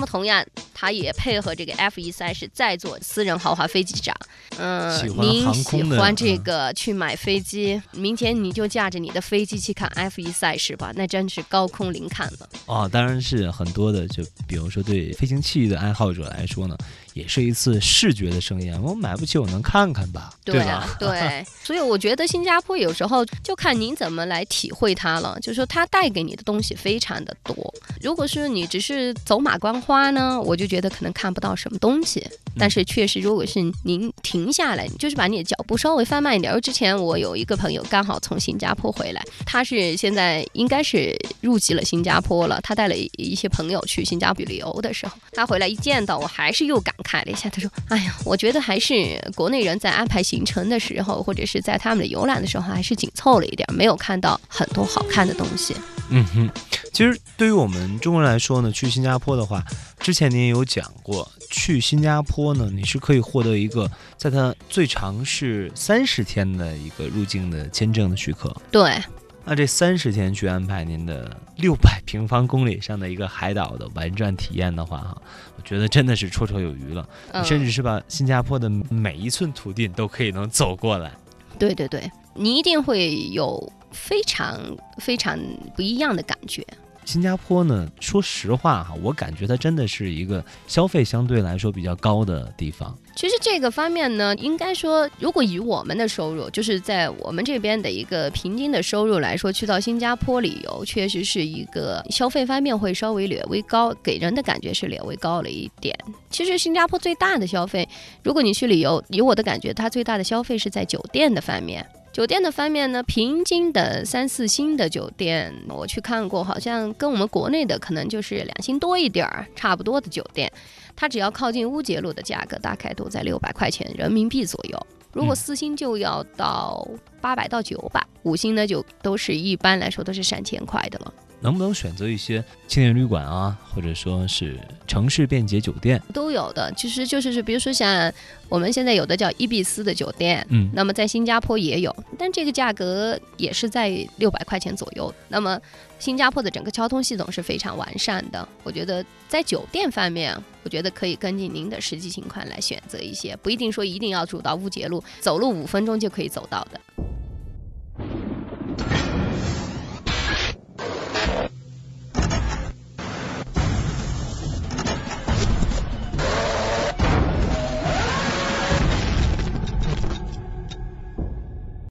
么同样，他也配合这个 F 一赛事在做私人豪华飞机长。嗯喜，您喜欢这嗯个去买飞机，明天你就驾着你的飞机去看 F 一赛事吧，那真是高空临看了。哦，当然是很多的，就比如说对飞行器的爱好者来说呢，也是一次视觉的盛宴。我买不起，我能看看吧，对啊吧？，对，所以我觉得新加坡有时候就看您怎么来体会它了。就是说，它带给你的东西非常的多。如果是你只是走马观花呢，我就觉得可能看不到什么东西。但是确实，如果是您停下来，就是把你的脚步稍微放慢一点。而之前我有一个朋友刚好从新加坡回来，他是现在应该是入籍了新加坡了。他带了一一些朋友去新加坡旅游的时候，他回来一见到我，还是又感慨了一下。他说：“哎呀，我觉得还是国内人在安排行程的时候，或者是在他们的游览的时候，还是紧凑了一点，没有看到很多好看的东西。嗯哼，其实对于我们中国人来说呢，去新加坡的话，之前您也有讲过，去新加坡呢，你是可以获得一个在它最长是三十天的一个入境的签证的许可。对，那这三十天去安排您的六百 平方公里上的一个海岛的玩转体验的话，哈，我觉得真的是绰绰有余了。甚至是把新加坡的每一寸土地你都可以能走过来。对对对，你一定会有非常非常不一样的感觉。新加坡呢，说实话哈，我感觉它真的是一个消费相对来说比较高的地方。其实这个方面呢，应该说，如果以我们的收入，就是在我们这边的一个平均的收入来说，去到新加坡旅游，确实是一个消费方面会稍微略微高，给人的感觉是略微高了一点。其实新加坡最大的消费，如果你去旅游，以我的感觉，它最大的消费是在酒店的方面。酒店的方面呢，平均的三四星的酒店，我去看过，好像跟我们国内的可能就是两星多一点儿，差不多的酒店。它只要靠近乌节路的价格，大概都在六百块钱人民币左右。如果四星就要到八百到九百，五星呢就都是一般来说都是上千块的了。能不能选择一些青年旅馆啊，或者说是城市便捷酒店？都有的，其实就是是，比如说像我们现在有的叫伊比斯的酒店，嗯，那么在新加坡也有，但这个价格也是在六百块钱左右。那么新加坡的整个交通系统是非常完善的，我觉得在酒店方面，我觉得可以根据您的实际情况来选择一些，不一定说一定要住到乌节路，走路五分钟就可以走到的。